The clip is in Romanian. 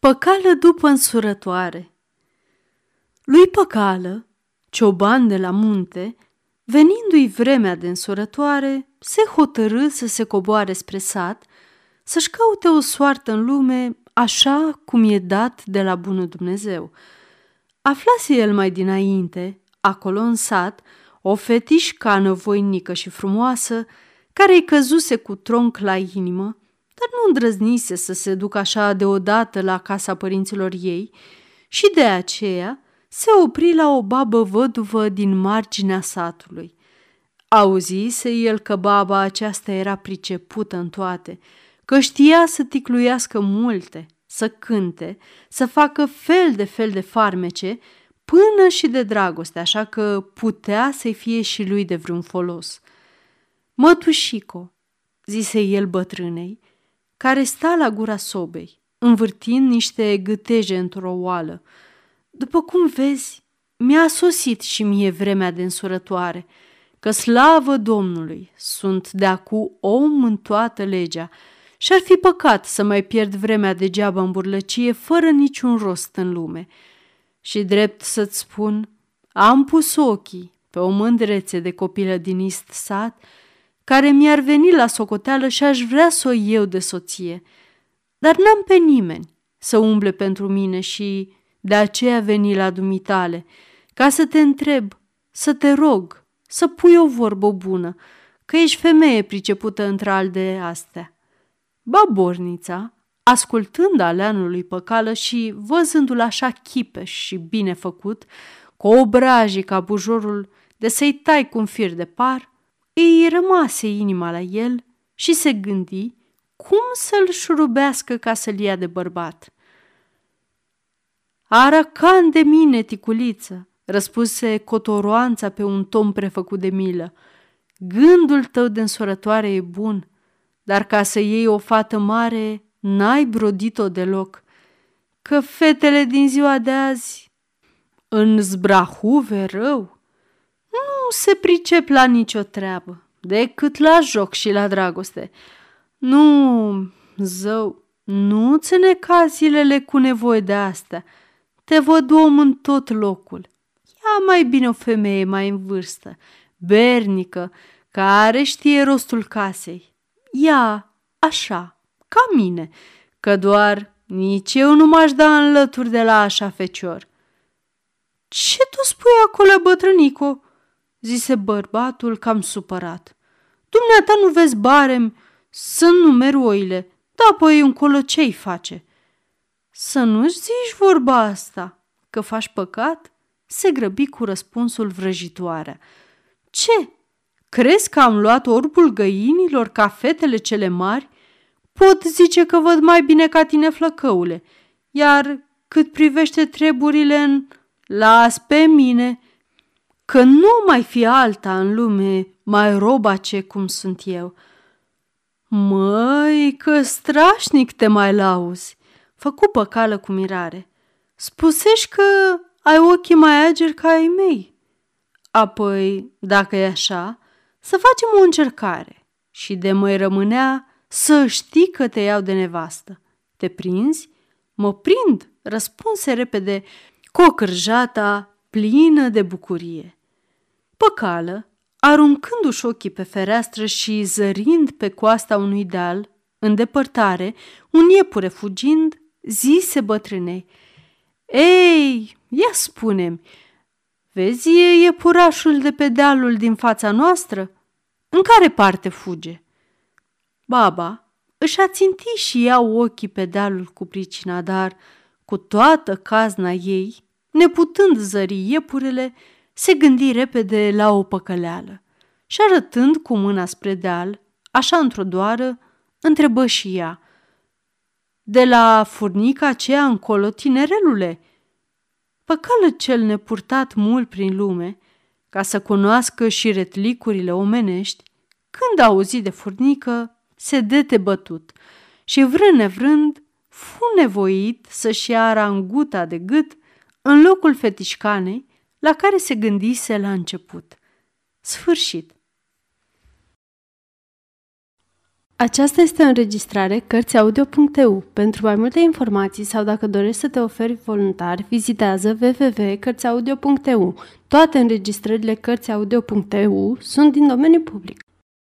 Păcală după însurătoare Lui Păcală, cioban de la munte, venindu-i vremea de însurătoare, se hotărâ să se coboare spre sat, să-și caute o soartă în lume așa cum e dat de la bunul Dumnezeu. Aflase el mai dinainte, acolo în sat, o fetișcană voinică și frumoasă, care îi căzuse cu tronc la inimă dar nu îndrăznise să se ducă așa deodată la casa părinților ei și de aceea se opri la o babă văduvă din marginea satului. Auzise el că baba aceasta era pricepută în toate, că știa să ticluiască multe, să cânte, să facă fel de fel de farmece, până și de dragoste, așa că putea să-i fie și lui de vreun folos. Mătușico, zise el bătrânei, care sta la gura sobei, învârtind niște gâteje într-o oală. După cum vezi, mi-a sosit și mie vremea de însurătoare, că slavă Domnului sunt de acu om în toată legea și ar fi păcat să mai pierd vremea degeaba în burlăcie fără niciun rost în lume. Și drept să-ți spun, am pus ochii pe o mândrețe de copilă din ist sat care mi-ar veni la socoteală și aș vrea să o iau de soție. Dar n-am pe nimeni să umble pentru mine și de aceea veni la dumitale, ca să te întreb, să te rog, să pui o vorbă bună, că ești femeie pricepută între al de astea. Babornița, ascultând aleanului păcală și văzându-l așa chipeș și bine făcut, cu obrajii ca bujorul de să-i tai cu un fir de par, îi rămase inima la el și se gândi cum să-l șurubească ca să-l ia de bărbat. Aracan de mine, ticuliță, răspuse cotoroanța pe un tom prefăcut de milă. Gândul tău de însorătoare e bun, dar ca să iei o fată mare, n-ai brodit-o deloc, că fetele din ziua de azi în zbrahuve rău se pricep la nicio treabă, decât la joc și la dragoste. Nu, zău, nu ține cazilele cu nevoie de astea. Te văd om în tot locul. Ia mai bine o femeie mai în vârstă, bernică, care știe rostul casei. Ia, așa, ca mine, că doar nici eu nu m-aș da în lături de la așa fecior. Ce tu spui acolo, bătrânico?" Zise bărbatul cam supărat. Dumneata nu vezi barem să numeri oile, da apoi încolo ce-i face? Să nu-ți zici vorba asta, că faci păcat? Se grăbi cu răspunsul vrăjitoarea. Ce? Crezi că am luat orbul găinilor ca fetele cele mari? Pot zice că văd mai bine ca tine, flăcăule, iar cât privește treburile în... Las pe mine, că nu mai fi alta în lume mai robace cum sunt eu. Măi, că strașnic te mai lauzi, făcu păcală cu mirare. Spusești că ai ochii mai ageri ca ai mei. Apoi, dacă e așa, să facem o încercare și de mai rămânea să știi că te iau de nevastă. Te prinzi? Mă prind, răspunse repede cocârjata plină de bucurie. Păcală, aruncându-și ochii pe fereastră și zărind pe coasta unui deal, în depărtare, un iepure fugind, zise bătrânei, Ei, ia spune vezi e iepurașul de pe dealul din fața noastră? În care parte fuge?" Baba își aținti și ea ochii pe dealul cu pricina, dar, cu toată cazna ei, neputând zări iepurele, se gândi repede la o păcăleală și arătând cu mâna spre deal, așa într-o doară, întrebă și ea. De la furnica aceea încolo, tinerelule? Păcală cel nepurtat mult prin lume, ca să cunoască și retlicurile omenești, când a auzit de furnică, se dete bătut și vrând nevrând, fu nevoit să-și ia ranguta de gât în locul fetișcanei la care se gândise la început. Sfârșit. Aceasta este o înregistrare Cărțiaudio.eu. Pentru mai multe informații sau dacă dorești să te oferi voluntar, vizitează www.cărțiaudio.eu. Toate înregistrările Cărțiaudio.eu sunt din domeniu public.